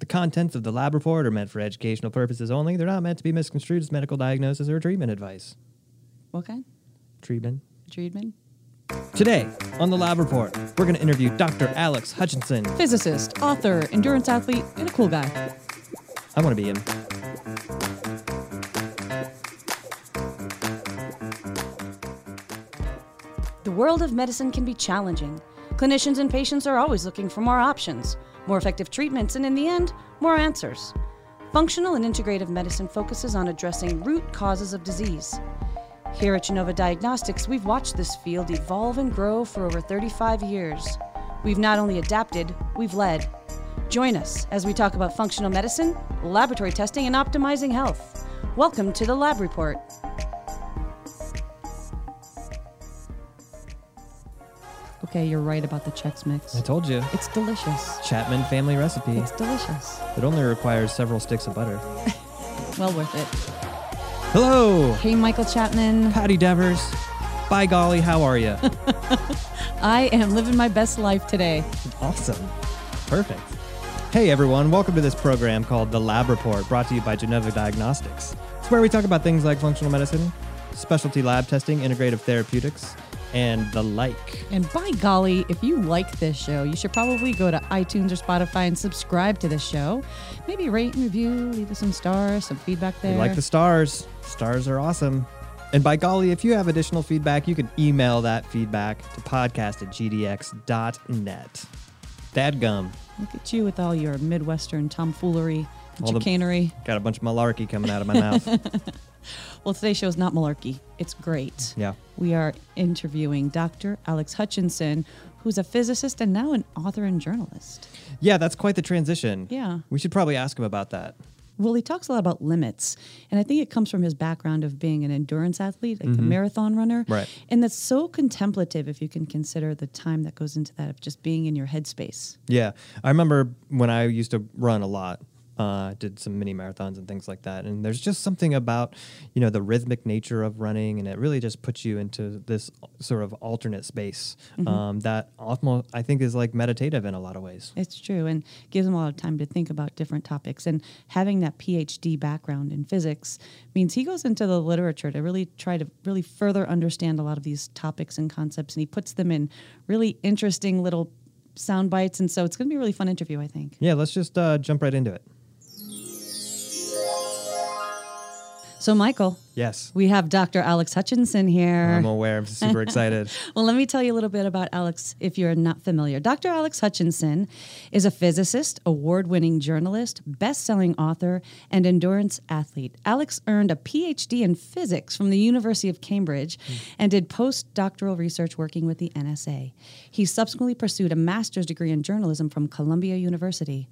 The contents of the lab report are meant for educational purposes only. They're not meant to be misconstrued as medical diagnosis or treatment advice. What kind? Treatment. Treatment? Today, on the lab report, we're going to interview Dr. Alex Hutchinson. Physicist, author, endurance athlete, and a cool guy. I want to be him. The world of medicine can be challenging. Clinicians and patients are always looking for more options, more effective treatments, and in the end, more answers. Functional and integrative medicine focuses on addressing root causes of disease. Here at Genova Diagnostics, we've watched this field evolve and grow for over 35 years. We've not only adapted, we've led. Join us as we talk about functional medicine, laboratory testing, and optimizing health. Welcome to the Lab Report. Okay, you're right about the Chex Mix. I told you. It's delicious. Chapman family recipe. It's delicious. It only requires several sticks of butter. Well worth it. Hello, Hey, Michael Chapman. Patti Devers. By golly, how are you? I am living my best life today. awesome. Perfect. Hey everyone, welcome to this program called The Lab Report, brought to you by Genova Diagnostics. It's where we talk about things like functional medicine, specialty lab testing, integrative therapeutics, and the like. And by golly, if you like this show, you should probably go to iTunes or Spotify and subscribe to this show. Maybe rate and review, leave us some stars, some feedback there. We like the stars. Stars are awesome. And by golly, if you have additional feedback, you can email that feedback to podcast at gdx.net. Dadgum. Look at you with all your Midwestern tomfoolery, and All the- chicanery. Got a bunch of malarkey coming out of my mouth. Well, today's show is not malarkey. It's great. Yeah. We are interviewing Dr. Alex Hutchinson, who's a physicist and now an author and journalist. Yeah, that's quite the transition. Yeah. We should probably ask him about that. Well, he talks a lot about limits, and I think it comes from his background of being an endurance athlete, like a mm-hmm. marathon runner. Right. And that's so contemplative if you can consider the time that goes into that of just being in your headspace. Yeah, I remember when I used to run a lot. Uh, did some mini marathons and things like that, and there's just something about you know the rhythmic nature of running, and it really just puts you into this sort of alternate space um, that almost I think is like meditative in a lot of ways. It's true, and gives him a lot of time to think about different topics. And having that PhD background in physics means he goes into the literature to really try to really further understand a lot of these topics and concepts, and he puts them in really interesting little sound bites. And so it's going to be a really fun interview, I think. Yeah, let's just uh, jump right into it. So, Michael, Yes, we have Dr. Alex Hutchinson here. I'm aware. I'm super excited. Well, let me tell you a little bit about Alex if you're not familiar. Dr. Alex Hutchinson is a physicist, award winning journalist, best selling author, and endurance athlete. Alex earned a PhD in physics from the University of Cambridge and did postdoctoral research working with the NSA. He subsequently pursued a master's degree in journalism from Columbia University.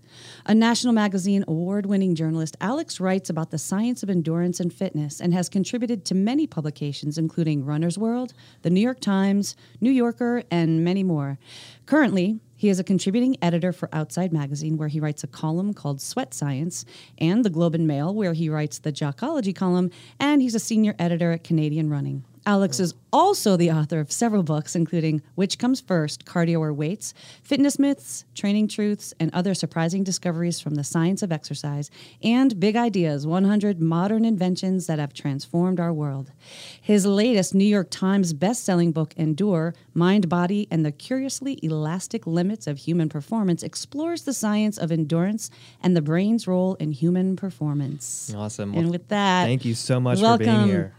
A national magazine award winning journalist, Alex writes about the science of endurance and fitness and has contributed to many publications, including Runner's World, The New York Times, New Yorker, and many more. Currently, he is a contributing editor for Outside Magazine, where he writes a column called Sweat Science, and the Globe and Mail, where he writes the Jockology column, and he's a senior editor at Canadian Running. Alex is also the author of several books, including Which Comes First Cardio or Weights, Fitness Myths, Training Truths, and Other Surprising Discoveries from the Science of Exercise, and Big Ideas 100 Modern Inventions That Have Transformed Our World. His latest New York Times best-selling book, Endure Mind, Body, and the Curiously Elastic Limits of Human Performance, explores the science of endurance and the brain's role in human performance. Awesome. And with that, Thank you so much for being here.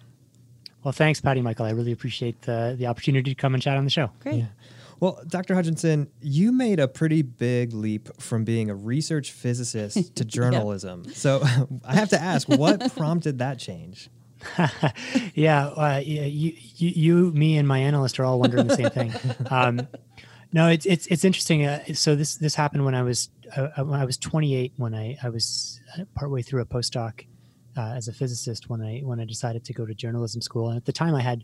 Well, thanks, Patti Michael. I really appreciate the the opportunity to come and chat on the show. Great. Well, Dr. Hutchinson, you made a pretty big leap from being a research physicist to journalism. So I have to ask, what prompted that change? yeah, uh, you, you, you, me, and my analyst are all wondering the same thing. Um, no, it's it's it's interesting. Uh, so this this happened when I was uh, when I was 28. When I I was partway through a postdoc uh, as a physicist. When I when I decided to go to journalism school, and at the time I had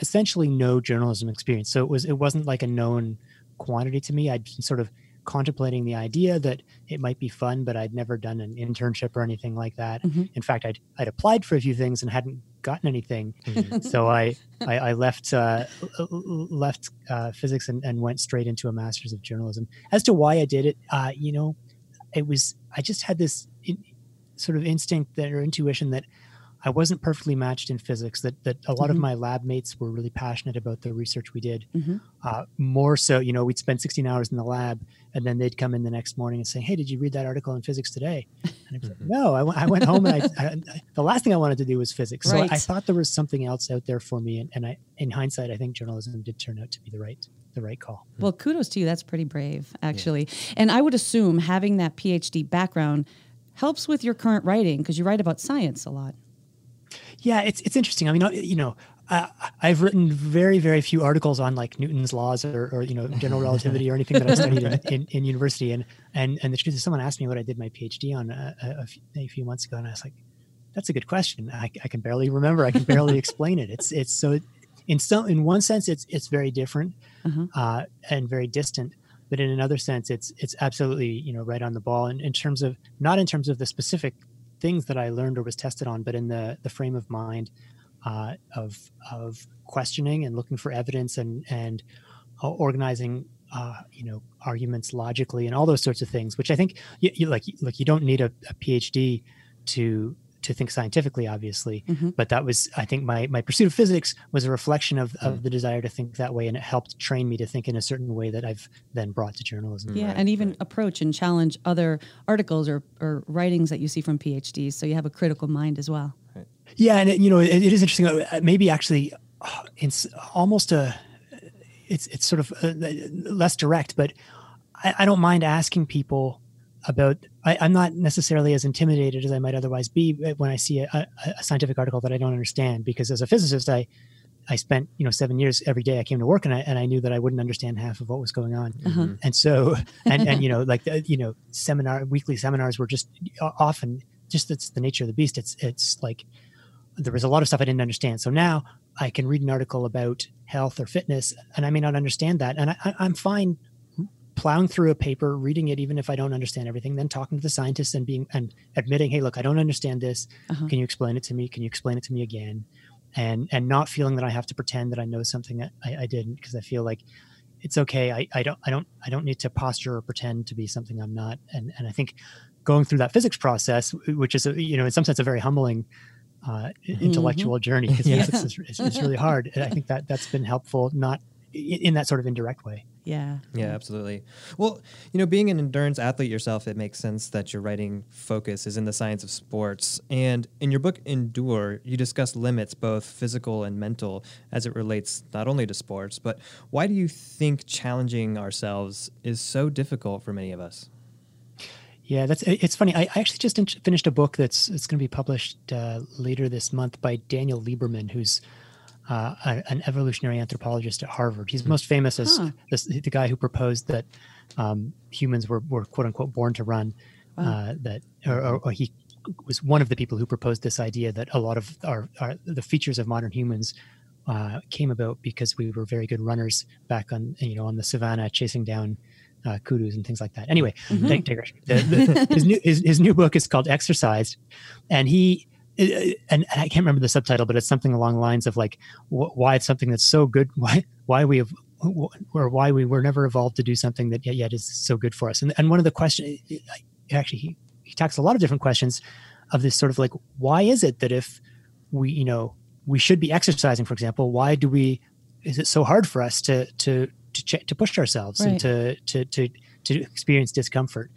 essentially no journalism experience. So it was it wasn't like a known quantity to me. I'd been sort of contemplating the idea that it might be fun, but I'd never done an internship or anything like that. Mhm. In fact, I'd I'd applied for a few things and hadn't gotten anything. so I, I I left uh, left uh, physics and, and went straight into a master's of journalism. As to why I did it, uh, you know, it was I just had this sort of instinct that or intuition that I wasn't perfectly matched in physics. That that a lot mm-hmm. of my lab mates were really passionate about the research we did. Mm-hmm. Uh, more so, you know, we'd spend 16 hours in the lab, and then they'd come in the next morning and say, "Hey, did you read that article in physics today?" And I'd be like, mm-hmm. "No, I, w- I went home and I, I, the last thing I wanted to do was physics." So right. I thought there was something else out there for me, and, and I, in hindsight, I think journalism did turn out to be the right the right call. Well, kudos to you. That's pretty brave, actually. Yeah. And I would assume having that PhD background helps with your current writing because you write about science a lot. Yeah, it's it's interesting. I mean, you know, uh, I've written very very few articles on like Newton's laws or, or you know general relativity or anything that I studied in, in, in, university. And and and the truth is, someone asked me what I did my PhD on a, a, few, a few months ago, and I was like, "That's a good question. I, I can barely remember. I can barely explain it. It's it's so in some in one sense it's it's very different uh-huh. uh, and very distant but in another sense it's it's absolutely you know right on the ball. In, in terms of not in terms of the specific things that I learned or was tested on, but in the the frame of mind uh, of of questioning and looking for evidence and and uh, organizing uh, you know arguments logically and all those sorts of things, which I think you, you like like you don't need a, a PhD to to think scientifically, obviously. Mm-hmm. But that was, I think, my my pursuit of physics was a reflection of, of mm. the desire to think that way, and it helped train me to think in a certain way that I've then brought to journalism. Yeah, right. and even right. approach and challenge other articles or, or writings that you see from PhDs, so you have a critical mind as well. Right. Yeah, and it, you know, it, it is interesting. Uh, maybe actually, uh, it's almost a, it's it's sort of uh, less direct, but I, I don't mind asking people about I, am not necessarily as intimidated as I might otherwise be when I see a, a, a, scientific article that I don't understand because as a physicist I I spent you know seven years every day I came to work and I and I knew that I wouldn't understand half of what was going on. Uh-huh. and so and and you know like the, you know seminar weekly seminars were just uh, often just it's the nature of the beast. It's it's like there was a lot of stuff I didn't understand. So now I can read an article about health or fitness and I may not understand that and I, I'm fine plowing through a paper, reading it, even if I don't understand everything, then talking to the scientists and being and admitting, hey, look, I don't understand this. Uh-huh. Can you explain it to me? Can you explain it to me again? And and not feeling that I have to pretend that I know something that I, I didn't, because I feel like it's okay. I, I don't I don't I don't need to posture or pretend to be something I'm not. And and I think going through that physics process, which is a, you know in some sense a very humbling uh, mm-hmm. intellectual journey because yeah. it's, it's, it's, really hard. And I think that that's been helpful, not in that sort of indirect way. Yeah. Yeah, absolutely. Well, you know, being an endurance athlete yourself, it makes sense that your writing focus is in the science of sports. And in your book, Endure, you discuss limits, both physical and mental, as it relates not only to sports, but why do you think challenging ourselves is so difficult for many of us? Yeah, that's it's funny. I, I actually just finished a book that's it's going to be published uh, later this month by Daniel Lieberman, who's uh, an evolutionary anthropologist at Harvard. He's most famous as huh. this, the guy who proposed that um, humans were, were quote unquote born to run. Wow. Uh, that or, or, or, he was one of the people who proposed this idea that a lot of our, our the features of modern humans uh, came about because we were very good runners back on you know on the savannah chasing down uh, kudus and things like that. Anyway, mm-hmm. his new his, his new book is called Exercise, and he it, and, and, I can't remember the subtitle, but it's something along the lines of like wh- why it's something that's so good, why why we have or why we were never evolved to do something that yet, yet is so good for us. And and one of the questions, actually, he he talks a lot of different questions of this sort of like why is it that if we you know we should be exercising, for example, why do we is it so hard for us to to to, ch- to push ourselves right. and to to to to experience discomfort?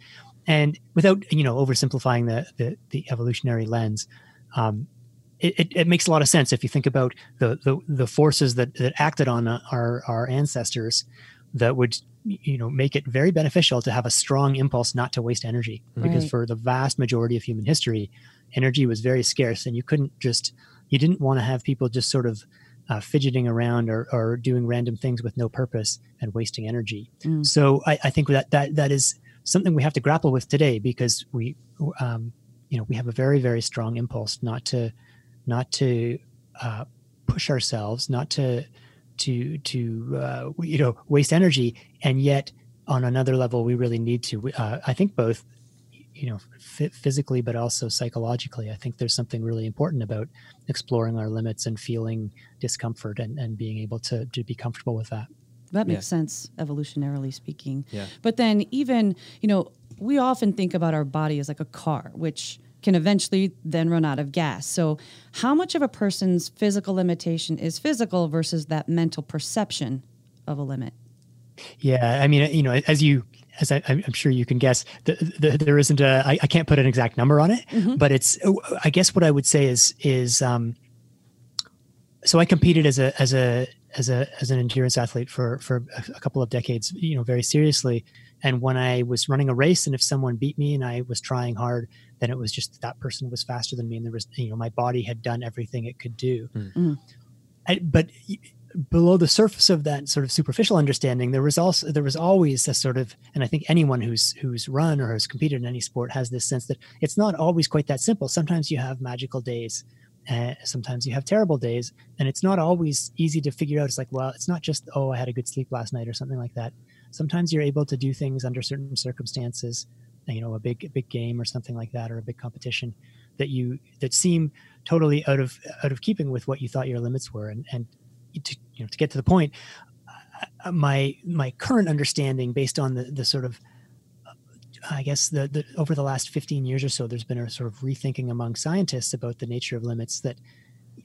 And without you know oversimplifying the, the, the evolutionary lens, um, it, it, makes a lot of sense if you think about the the, the forces that, that acted on uh, our our ancestors that would you know make it very beneficial to have a strong impulse not to waste energy right. because for the vast majority of human history energy was very scarce and you couldn't just you didn't want to have people just sort of uh, fidgeting around or, or doing random things with no purpose and wasting energy mm. so I, I think that that that is something we have to grapple with today because we um, you know we have a very very strong impulse not to not to uh, push ourselves not to to to uh, you know waste energy. And yet on another level we really need to uh, i think both you know physically but also psychologically i think there's something really important about exploring our limits and feeling discomfort and, and being able to to be comfortable with that That makes Yeah. sense, evolutionarily speaking. Yeah. But then, even, you know, we often think about our body as like a car, which can eventually then run out of gas. So, how much of a person's physical limitation is physical versus that mental perception of a limit? Yeah, I mean, you know, as you, as I, I'm sure you can guess, the, the, there isn't a. I, I can't put an exact number on it, but it's. I guess what I would say is is. Um, so I competed as a as a as a as an endurance athlete for for a, a couple of decades, you know, very seriously. And when I was running a race, and if someone beat me and I was trying hard, then it was just that person was faster than me, and there was, you know, my body had done everything it could do. Hmm. Hmm. I, but below the surface of that sort of superficial understanding, there was also there was always a sort of, and I think anyone who's who's run or has competed in any sport has this sense that it's not always quite that simple. Sometimes you have magical days, uh, sometimes you have terrible days, and it's not always easy to figure out. It's like, well, it's not just oh, I had a good sleep last night or something like that. Sometimes you're able to do things under certain circumstances, you know, a big big game or something like that, or a big competition that you that seem totally out of out of keeping with what you thought your limits were, and and to you know to get to the point, uh, my my current understanding based on the the sort of uh, I guess the, the over the last 15 years or so, there's been a sort of rethinking among scientists about the nature of limits. That,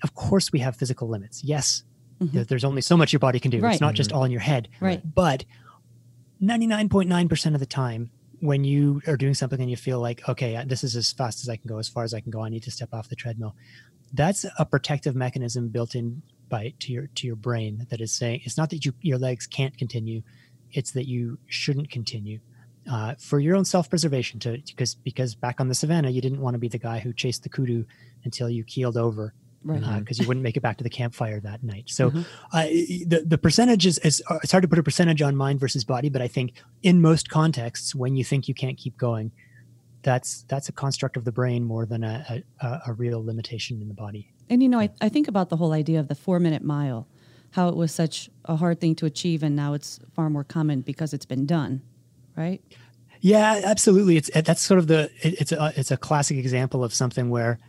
of course, we have physical limits. Yes, mm-hmm. there- there's only so much your body can do. Right. It's not just all in your head. Right. But 99.9% of the time, when you are doing something and you feel like, okay, this is as fast as I can go, as far as I can go, I need to step off the treadmill. That's a protective mechanism built in by to your to your brain that is saying it's not that you your legs can't continue, it's that you shouldn't continue. Uh, for your own self-preservation to because because back on the savannah you didn't want to be the guy who chased the kudu until you keeled over Right. because you wouldn't make it back to the campfire that night. So uh, the the percentage is, is it's hard to put a percentage on mind versus body, but I think in most contexts, when you think you can't keep going, that's that's a construct of the brain more than a a, a real limitation in the body. And you know, I, I think about the whole idea of the four minute mile, how it was such a hard thing to achieve, and now it's far more common because it's been done, right? Yeah, absolutely. It's that's sort of the it's a it's a classic example of something where,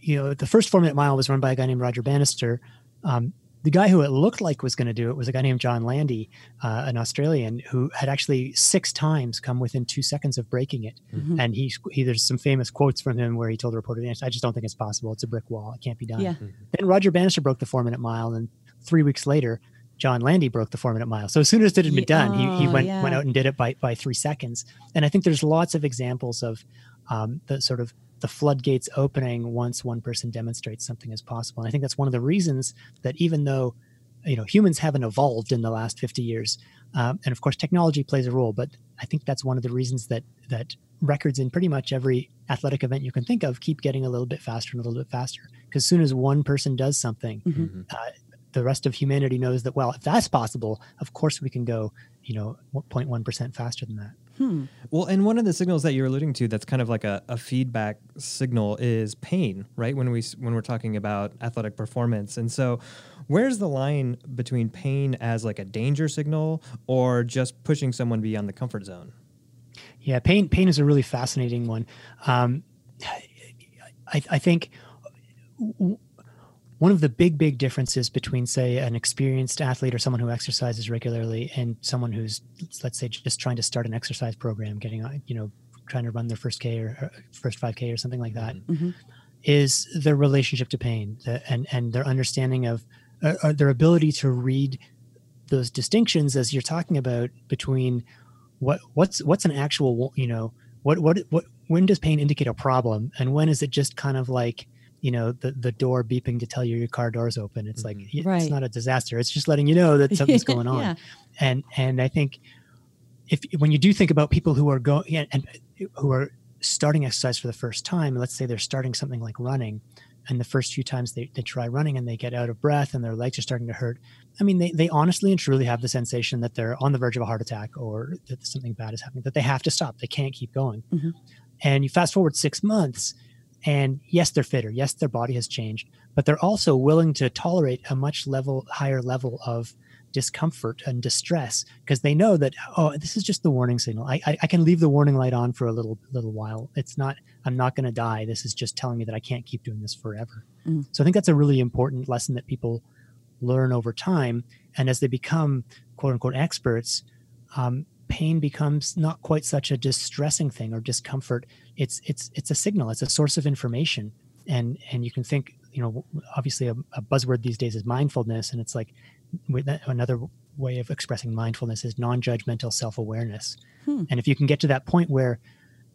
you know, the first four minute mile was run by a guy named Roger Bannister. Um, the guy who it looked like was going to do it was a guy named John Landy, uh, an Australian who had actually six times come within two seconds of breaking it. And he, he there's some famous quotes from him where he told the reporter, "I just don't think it's possible. It's a brick wall. It can't be done." Yeah. Then Roger Bannister broke the four minute mile, and three weeks later, John Landy broke the four minute mile. So as soon as it had been done, he, he oh, went yeah. went out and did it by by three seconds. And I think there's lots of examples of um, the sort of the floodgates opening once one person demonstrates something is possible. And I think that's one of the reasons that even though you know humans haven't evolved in the last 50 years, um, and of course technology plays a role, but I think that's one of the reasons that that records in pretty much every athletic event you can think of keep getting a little bit faster and a little bit faster. Because as soon as one person does something, Mm-hmm. uh, the rest of humanity knows that well, if that's possible, of course we can go you know 0.1 percent faster than that. Well, and one of the signals that you're alluding to that's kind of like a, a feedback signal is pain, right? When we when we're talking about athletic performance, and so where's the line between pain as like a danger signal or just pushing someone beyond the comfort zone? Yeah, pain pain is a really fascinating one. Um, I, I think w- one of the big big differences between say an experienced athlete or someone who exercises regularly and someone who's let's say just trying to start an exercise program, getting on you know trying to run their first K or, or first 5K or something like that, is their relationship to pain the, and and their understanding of uh, uh, their ability to read those distinctions as you're talking about between what what's what's an actual you know what what what when does pain indicate a problem and when is it just kind of like you know the the door beeping to tell you your car door's open. It's like mm-hmm. it's not a disaster. It's just letting you know that something's going on. Yeah. and and i think if when you do think about people who are going and, and who are starting exercise for the first time let's say they're starting something like running and the first few times they, they try running and they get out of breath and their legs are starting to hurt i mean they, they honestly and truly have the sensation that they're on the verge of a heart attack or that something bad is happening that they have to stop. They can't keep going. Mm-hmm. And you fast forward six months and yes they're fitter. Yes their body has changed but they're also willing to tolerate a much level higher level of discomfort and distress because they know that oh this is just the warning signal. I, I i can leave the warning light on for a little little while. It's not i'm not going to die. This is just telling me that i can't keep doing this forever. So i think that's a really important lesson that people learn over time. And as they become quote unquote experts, um, pain becomes not quite such a distressing thing or discomfort. It's it's it's a signal. It's a source of information, and and you can think. You know, obviously, a, a buzzword these days is mindfulness, and it's like another way of expressing mindfulness is non-judgmental self-awareness. Hmm. And if you can get to that point where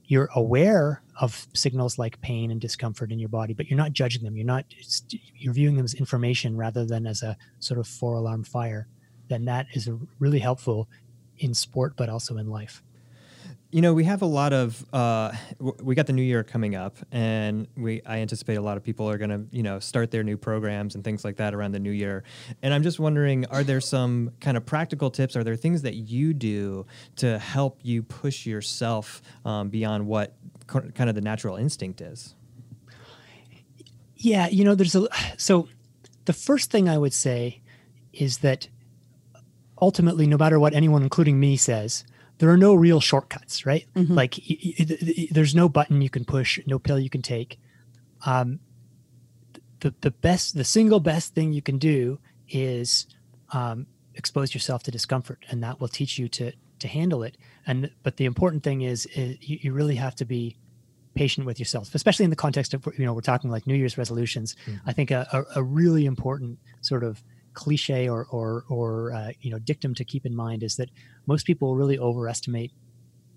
you're aware of signals like pain and discomfort in your body, but you're not judging them. You're not, you're viewing them as information rather than as a sort of four alarm fire. Then that is really helpful in sport, but also in life you know, we have a lot of uh, we got the new year coming up, and we I anticipate a lot of people are going to you know start their new programs and things like that around the new year. And I'm just wondering, are there some kind of practical tips? Are there things that you do to help you push yourself um, beyond what kind of the natural instinct is? Yeah, you know, there's a so the first thing I would say is that ultimately, no matter what anyone, including me, says there are no real shortcuts, right? Mm-hmm. Like y- y- y- there's no button you can push, no pill you can take. Um, the the best, the single best thing you can do is um, expose yourself to discomfort, and that will teach you to to handle it. And but the important thing is, is you, you really have to be patient with yourself, especially in the context of you know we're talking like New Year's resolutions. Mm-hmm. I think a, a, a really important sort of cliche or or or uh, you know dictum to keep in mind is that most people really overestimate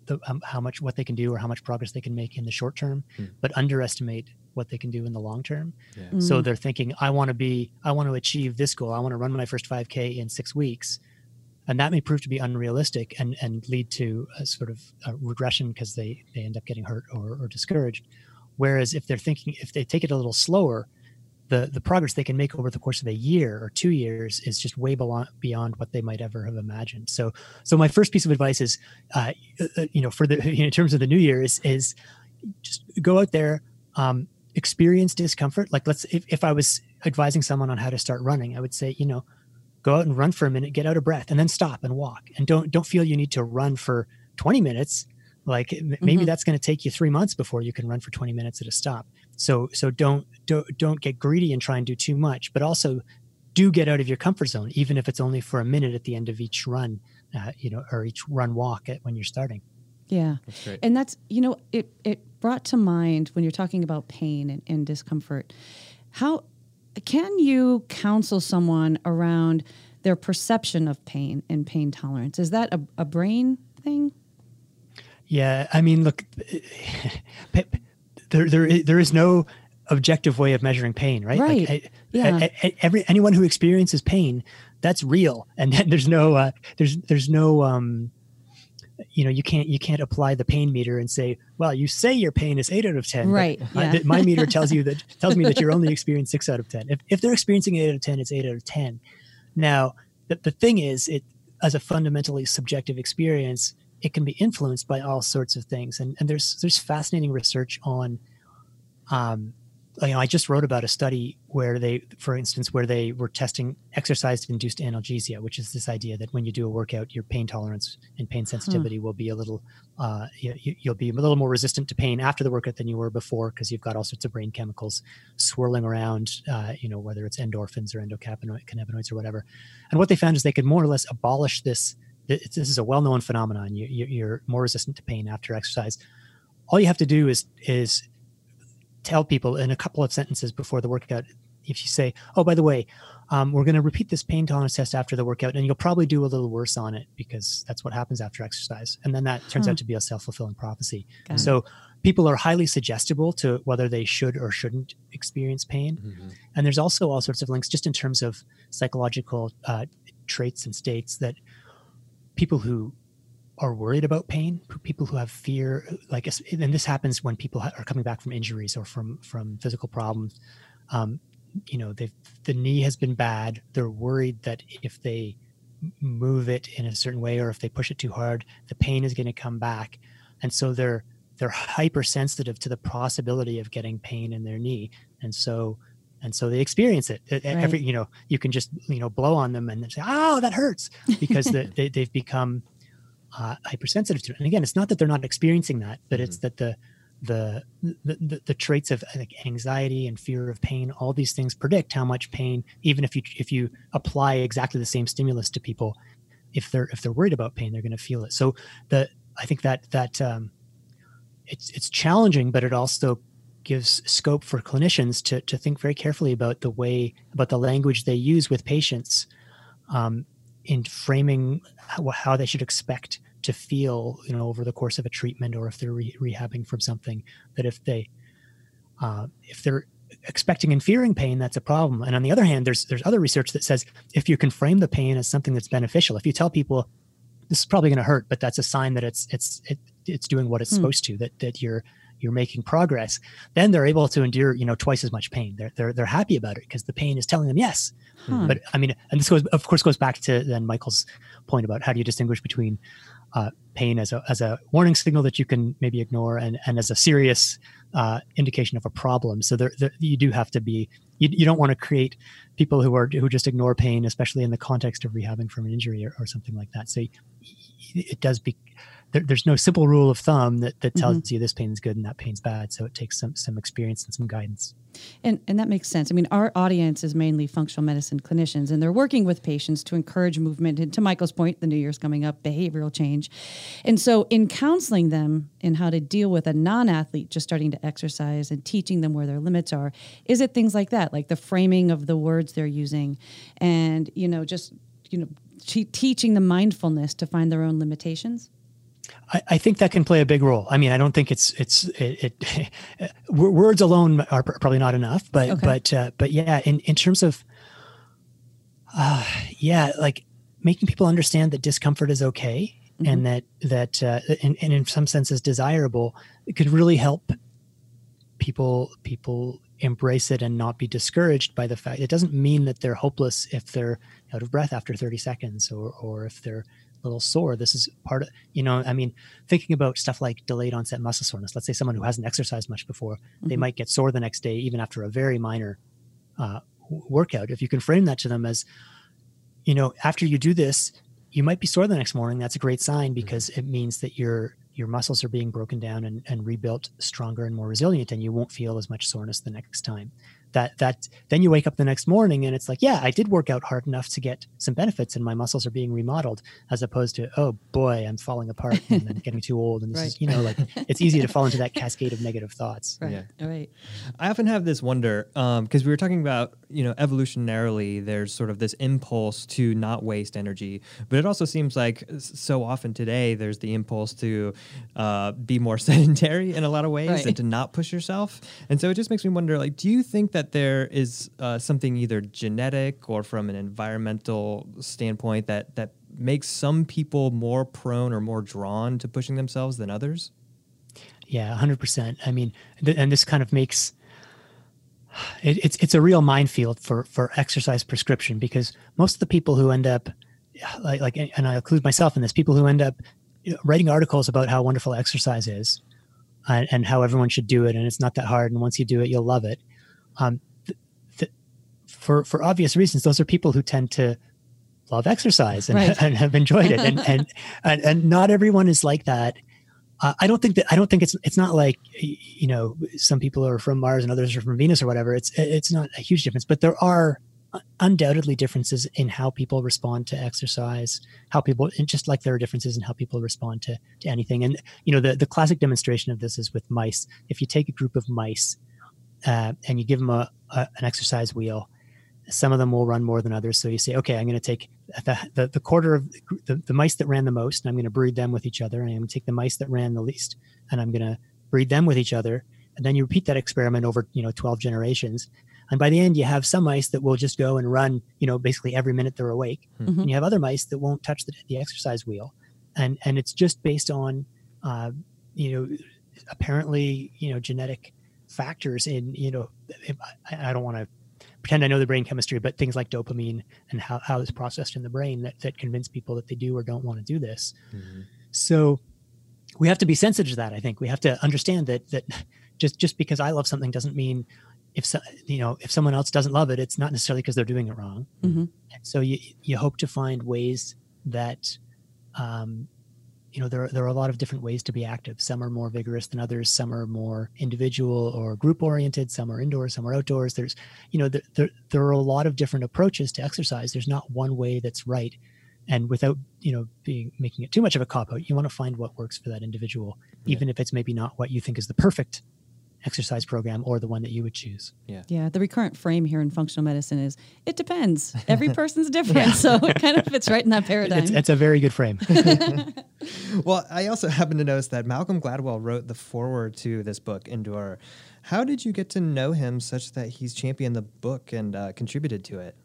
the, um, how much what they can do or how much progress they can make in the short term, mm. but underestimate what they can do in the long term. Yeah. Mm. So they're thinking, I want to be, I want to achieve this goal. I want to run my first 5K in six weeks, and that may prove to be unrealistic and and lead to a sort of a regression because they they end up getting hurt or, or discouraged. Whereas if they're thinking, if they take it a little slower, the the progress they can make over the course of a year or two years is just way beyond beyond what they might ever have imagined. So so my first piece of advice is, uh, uh you know, for the in terms of the new year is is just go out there, um, experience discomfort. Like let's if, if I was advising someone on how to start running, I would say, you know, go out and run for a minute, get out of breath, and then stop and walk, and don't don't feel you need to run for 20 minutes. Like maybe mm-hmm. that's going to take you three months before you can run for 20 minutes at a stop so so don't don't don't get greedy and try and do too much but also do get out of your comfort zone even if it's only for a minute at the end of each run uh, you know or each run walk at, when you're starting. Yeah. That's and that's you know it it brought to mind when you're talking about pain and, and discomfort how can you counsel someone around their perception of pain and pain tolerance? Is that a, a brain thing? Yeah i mean look there there there is no objective way of measuring pain, right? Right. Like, yeah. every anyone who experiences pain, that's real, and there's no uh, there's there's no um, you know you can't you can't apply the pain meter and say, well, you say your pain is eight out of ten, right? Yeah. my meter tells you that tells me that you're only experiencing six out of ten. If if they're experiencing eight out of ten, it's eight out of ten. Now, the the thing is, it as a fundamentally subjective experience it can be influenced by all sorts of things. And, and there's there's fascinating research on um, you know, I just wrote about a study where they, for instance, where they were testing exercise-induced analgesia, which is this idea that when you do a workout, your pain tolerance and pain sensitivity will be a little, uh, you, will be a little more resistant to pain after the workout than you were before because you've got all sorts of brain chemicals swirling around, uh, you know, whether it's endorphins or endocannabinoids or whatever. And what they found is they could more or less abolish this this is a well-known phenomenon. You, you're more resistant to pain after exercise. All you have to do is is tell people in a couple of sentences before the workout. If you say, "Oh, by the way, um, we're going to repeat this pain tolerance test after the workout, and you'll probably do a little worse on it because that's what happens after exercise," and then that turns huh. out to be a self-fulfilling prophecy. Got so. It. People are highly suggestible to whether they should or shouldn't experience pain. Mm-hmm. And there's also all sorts of links just in terms of psychological uh, traits and states that people who are worried about pain, people who have fear, like, and this happens when people are coming back from injuries or from from physical problems. Um, you know, they the knee has been bad. They're worried that if they move it in a certain way or if they push it too hard, the pain is going to come back, and so they're they're hypersensitive to the possibility of getting pain in their knee, and so and so they experience it right. every you know you can just you know blow on them and say oh that hurts because the, they, they've become uh, hypersensitive to it and again it's not that they're not experiencing that but mm-hmm. it's that the, the the, the traits of like anxiety and fear of pain all these things predict how much pain even if you if you apply exactly the same stimulus to people if they're if they're worried about pain, they're going to feel it. So the I think that that um, it's it's challenging, but it also gives scope for clinicians to to think very carefully about the way about the language they use with patients um, in framing how, how, they should expect to feel, you know, over the course of a treatment, or if they're re- rehabbing from something. That if they uh, if they're expecting and fearing pain, that's a problem. And on the other hand, there's there's other research that says if you can frame the pain as something that's beneficial, if you tell people this is probably going to hurt, but that's a sign that it's it's it, it's doing what it's hmm. supposed to. That that you're you're making progress. Then they're able to endure you know twice as much pain. They're they're they're happy about it because the pain is telling them yes. Huh. But I mean, and this goes of course goes back to then Michael's point about how do you distinguish between uh, pain as a as a warning signal that you can maybe ignore and and as a serious uh, indication of a problem. So there, there, you do have to be you, you don't want to create people who are who just ignore pain, especially in the context of rehabbing from an injury or, or something like that. So it does be there, there's no simple rule of thumb that, that tells mm-hmm. you this pain is good and that pain's bad. So it takes some some experience and some guidance. And and that makes sense. I mean, our audience is mainly functional medicine clinicians, and they're working with patients to encourage movement. And to Michael's point, the new year's coming up, behavioral change. And so, in counseling them in how to deal with a non-athlete just starting to exercise and teaching them where their limits are, is it things like that, like the framing of the words they're using, and you know, just you know, teaching the mindfulness to find their own limitations? I, I, think that can play a big role. I mean, I don't think it's it's it, it words alone are probably not enough, but okay. but uh, but yeah, in in terms of uh, yeah, like making people understand that discomfort is okay mm-hmm. and that that uh, and, and in some sense is desirable, it could really help people people embrace it and not be discouraged by the fact it doesn't mean that they're hopeless if they're out of breath after 30 seconds or or if they're little sore. This is part of, you know, I mean, thinking about stuff like delayed onset muscle soreness. Let's say someone who hasn't exercised much before, mm-hmm. they might get sore the next day, even after a very minor uh, workout. If you can frame that to them as, you know, after you do this, you might be sore the next morning. That's a great sign mm-hmm. because it means that your your muscles are being broken down and, and rebuilt stronger and more resilient, and you won't feel as much soreness the next time that that then you wake up the next morning and it's like yeah i did work out hard enough to get some benefits and my muscles are being remodeled as opposed to oh boy i'm falling apart and i'm getting too old and this right. is you know like it's easy to fall into that cascade of negative thoughts right yeah. right i often have this wonder because um, we were talking about you know evolutionarily there's sort of this impulse to not waste energy but it also seems like so often today there's the impulse to uh, be more sedentary in a lot of ways right. and to not push yourself and so it just makes me wonder like do you think that that there is uh, something either genetic or from an environmental standpoint that that makes some people more prone or more drawn to pushing themselves than others? Yeah, hundred percent. I mean, th- and this kind of makes it, it's it's a real minefield for for exercise prescription because most of the people who end up like like and I include myself in this, people who end up writing articles about how wonderful exercise is and, and how everyone should do it and it's not that hard and once you do it you'll love it um, th- th- for for obvious reasons, those are people who tend to love exercise and, right. and have enjoyed it, and, and, and and not everyone is like that. Uh, I don't think that I don't think it's it's not like you know some people are from Mars and others are from Venus or whatever. It's it's not a huge difference, but there are undoubtedly differences in how people respond to exercise, how people just like there are differences in how people respond to to anything. And you know the the classic demonstration of this is with mice. If you take a group of mice uh, and you give them a, a, an exercise wheel. Some of them will run more than others. So you say, okay, I'm going to take the, the, the, quarter of the, the mice that ran the most, and I'm going to breed them with each other. And I'm going to take the mice that ran the least, and I'm going to breed them with each other. And then you repeat that experiment over, you know, 12 generations. And by the end, you have some mice that will just go and run, you know, basically every minute they're awake. Mm-hmm. And you have other mice that won't touch the, the exercise wheel. And, and it's just based on, uh, you know, apparently, you know, genetic factors in you know I, I don't want to pretend I know the brain chemistry, but things like dopamine and how, how it's processed in the brain that, that convince people that they do or don't want to do this. Mm-hmm. So we have to be sensitive to that. I think we have to understand that that just just because I love something doesn't mean if so, you know if someone else doesn't love it, it's not necessarily because they're doing it wrong. Mm-hmm. So you you hope to find ways that um, you know, there, there are a lot of different ways to be active. Some are more vigorous than others. Some are more individual or group oriented. Some are indoors, some are outdoors. There's, you know, there, there, there are a lot of different approaches to exercise. There's not one way that's right. and without you know being making it too much of a cop out, you want to find what works for that individual, even if it's maybe not what you think is the perfect exercise program or the one that you would choose. Yeah. Yeah, the recurrent frame here in functional medicine is it depends. Every person's different, so it kind of fits right in that paradigm. It's, it's a very good frame. Well, I also happen to notice that Malcolm Gladwell wrote the foreword to this book, Endure. How did you get to know him such that he's championed the book and uh, contributed to it?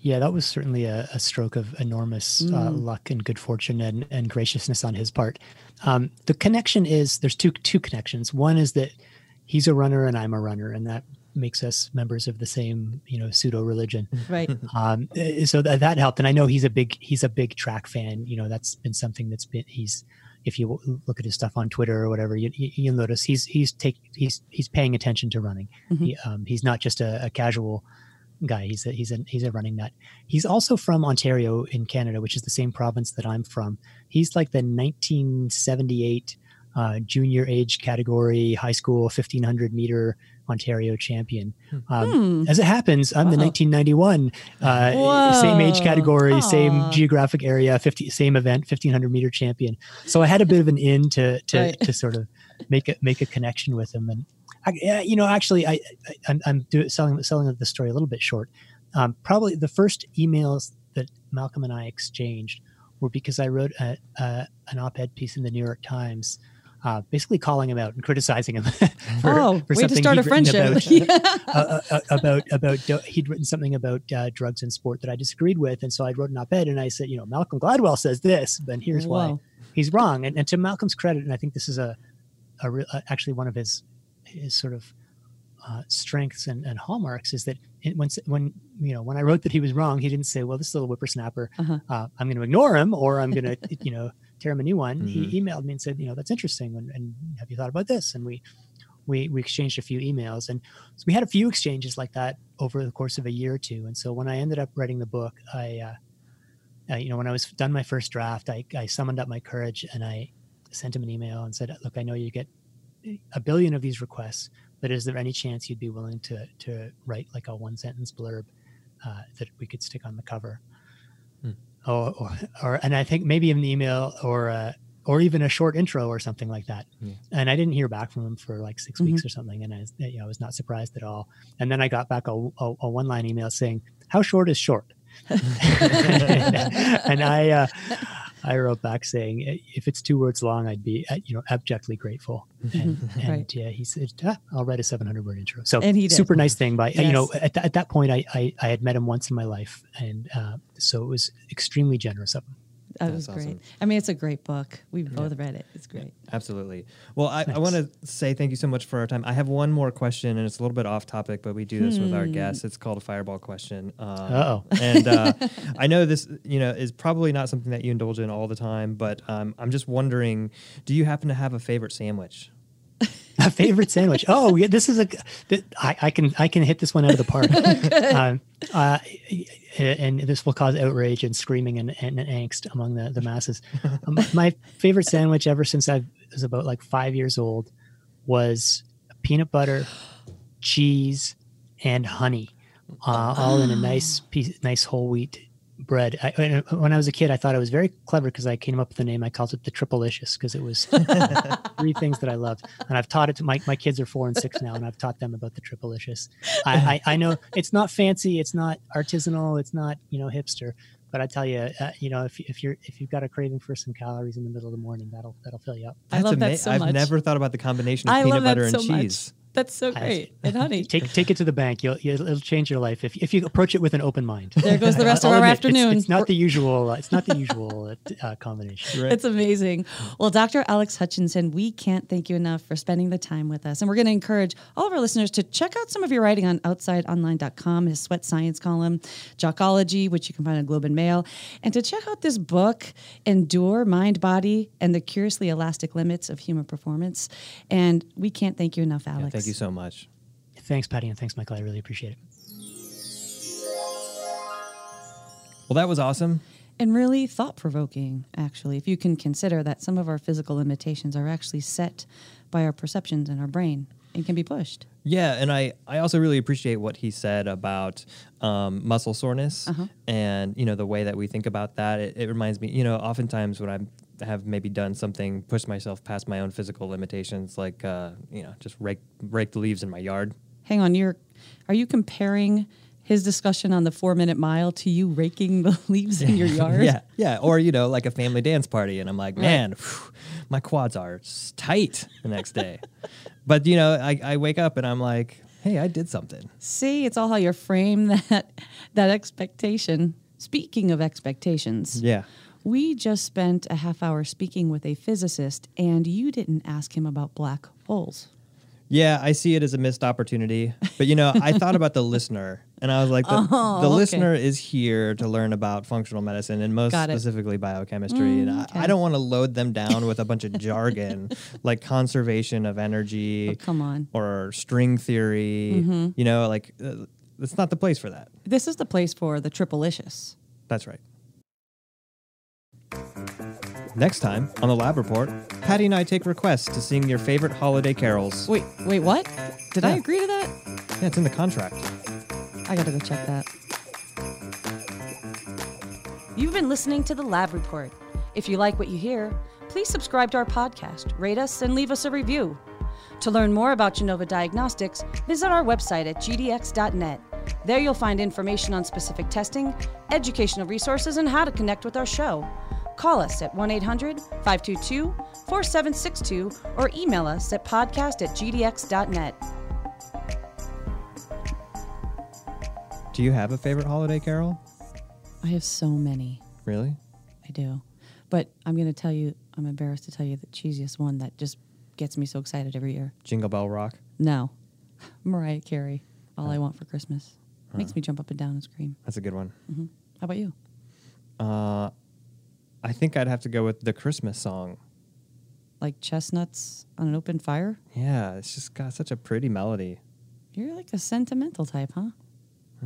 Yeah, that was certainly a, a stroke of enormous uh, luck and good fortune and, and graciousness on his part. Um, the connection is there's two two connections. One is that he's a runner and I'm a runner, and that makes us members of the same you know pseudo religion. right. Um, uh, so that, that helped, and I know he's a big he's a big track fan. You know, that's been something that's been he's if you look at his stuff on Twitter or whatever, you, you, you'll notice he's he's take he's he's paying attention to running. He, um, he's not just a, a casual guy. He's a he's a he's a running nut. He's also from Ontario in Canada, which is the same province that I'm from. He's like the 1978 uh, junior age category high school 1500 meter Ontario champion. Um, As it happens, I'm the 1991 uh, same age Whoa. category, same geographic area, 50 same event, 1500 meter champion. So I had a bit of an in to to, Right. to sort of make a make a connection with him and. I, yeah, you know, actually, I, I I'm, I'm do, selling selling the story a little bit short. Um, probably the first emails that Malcolm and I exchanged were because I wrote a, a, an op-ed piece in the New York Times, uh, basically calling him out and criticizing him for, oh, for way to start a friendship. About, uh, uh, about about he'd written something about uh, drugs and sport that I disagreed with, and so I wrote an op-ed and I said, you know, Malcolm Gladwell says this, and here's why he's wrong. And, and to Malcolm's credit, and I think this is a, a re- uh, actually one of his his sort of uh, strengths and, and hallmarks is that it, when when you know when I wrote that he was wrong, he didn't say, "Well, this little whippersnapper, Uh-huh. uh, I'm going to ignore him or I'm going to you know him a new one." He emailed me and said, "You know, that's interesting, and, and have you thought about this?" And we we we exchanged a few emails, and so we had a few exchanges like that over the course of a year or two. And so when I ended up writing the book, I uh, uh, you know when I was done my first draft, I, I summoned up my courage and I sent him an email and said, "Look, I know you get a billion of these requests, but is there any chance you'd be willing to to write like a one sentence blurb uh, that we could stick on the cover?" Or, or, or, and I think maybe an email or uh, or even a short intro or something like that. And I didn't hear back from him for like 6 weeks or something, and I, was- you know, I was not surprised at all. And then I got back a, a, a one line email saying, "How short is short?" and I uh, I wrote back saying, "If it's two words long, I'd be uh, you know abjectly grateful." And, and yeah, he said, ah, "I'll write a 700 word intro." So And he did. super nice thing by you know at, th- at that point I, I I had met him once in my life, and uh, so it was extremely generous of him. That That's was great. awesome. I mean, it's a great book. We've both read it. It's great. Absolutely. Well, I, I want to say thank you so much for our time. I have one more question, and it's a little bit off topic, but we do this with our guests. It's called a fireball question. Um, Uh-oh. And uh, I know this, you know, is probably not something that you indulge in all the time, but um, I'm just wondering, do you happen to have a favorite sandwich? A favorite sandwich. Oh, yeah, this is a. I, I can I can hit this one out of the park. um, uh, and this will cause outrage and screaming and, and angst among the, the masses. Um, my favorite sandwich ever since I was about like five years old was peanut butter, cheese, and honey, uh, all in a nice piece, nice whole wheat bread. I, when- when I was a kid, I thought it was very clever because I came up with the name. I called it the Triplelicious because it was three things that I loved, and I've taught it to my my kids are four and six now, and I've taught them about the Triplelicious. I, I I know it's not fancy, it's not artisanal, it's not you know hipster, but I tell you, uh, you know if if you're if you've got a craving for some calories in the middle of the morning, that'll that'll fill you up. I love that ama- so I've never thought about the combination of I peanut butter so and much. Cheese. That's so great. And honey. Take take it to the bank. You'll, you'll it'll change your life if if you approach it with an open mind. There goes the rest of our admit, it's- afternoon. It's, not the usual. Uh, it's not the usual uh, combination. Right. It's amazing. Well, Dr. Alex Hutchinson, we can't thank you enough for spending the time with us. And we're going to encourage all of our listeners to check out some of your writing on outsideonline.com, his sweat science column, Jockology, which you can find on Globe and Mail, and to check out this book, Endure Mind, Body, and the Curiously Elastic Limits of Human Performance. And we can't thank you enough, Alex. Yeah, thank you so much. Thanks, Patti, and thanks, Michael. I really appreciate it. Well, that was awesome. and really thought provoking, actually, if you can consider that some of our physical limitations are actually set by our perceptions in our brain. it can be pushed. Yeah, and I, I also really appreciate what he said about um, muscle soreness Uh-huh. and you know the way that we think about that. It, it reminds me, you know, oftentimes when I have maybe done something, pushed myself past my own physical limitations, like uh, you know, just rake rake the leaves in my yard. Hang on, you're are you comparing his discussion on the four minute mile to you raking the leaves in your yard? yeah, yeah, or you know, like a family dance party, and I'm like, man, phew, my quads are tight the next day. but you know, I, I wake up and I'm like, hey, I did something. See, it's all how you frame that that expectation. Speaking of expectations, Yeah. We just spent a half hour speaking with a physicist, and you didn't ask him about black holes. Yeah, I see it as a missed opportunity. But you know, I thought about the listener, and I was like, the, Oh, the okay. listener is here to learn about functional medicine and most. Mm, specifically biochemistry. and I, I don't want to load them down with a bunch of jargon like conservation of energy Oh, come on. Mm-hmm. or string theory. You know, like uh, it's not the place for that. This is the place for the triplicious. That's right. Next time on the Lab Report, Patti and I take requests to sing your favorite holiday carols. Wait, wait, what? Did I Yeah. agree to that? Yeah, it's in the contract. I gotta go check that. You've been listening to the Lab Report. If you like what you hear, please subscribe to our podcast, rate us, and leave us a review. To learn more about Genova Diagnostics, visit our website at gdx.net. There you'll find information on specific testing, educational resources, and how to connect with our show. Call us at 1 800 522 4762 or email us at podcast at gdx.net. Do you have a favorite holiday carol? I have so many. Really? I do. But I'm going to tell you, I'm embarrassed to tell you the cheesiest one that just gets me so excited every year. Jingle Bell Rock. No. Mariah Carey, All I Want for Christmas. Makes me jump up and down and scream. That's a good one. How about you? Uh, I think I'd have to go with the Christmas song. Like chestnuts on an open fire? Yeah, it's just got such a pretty melody. You're like a sentimental type, huh?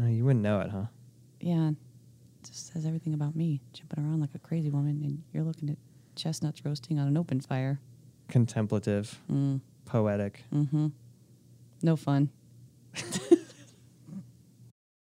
Uh, you wouldn't know it, huh? Yeah. It just says everything about me, jumping around like a crazy woman, and you're looking at chestnuts roasting on an open fire. Contemplative, Mm, poetic. mm-hmm. No fun.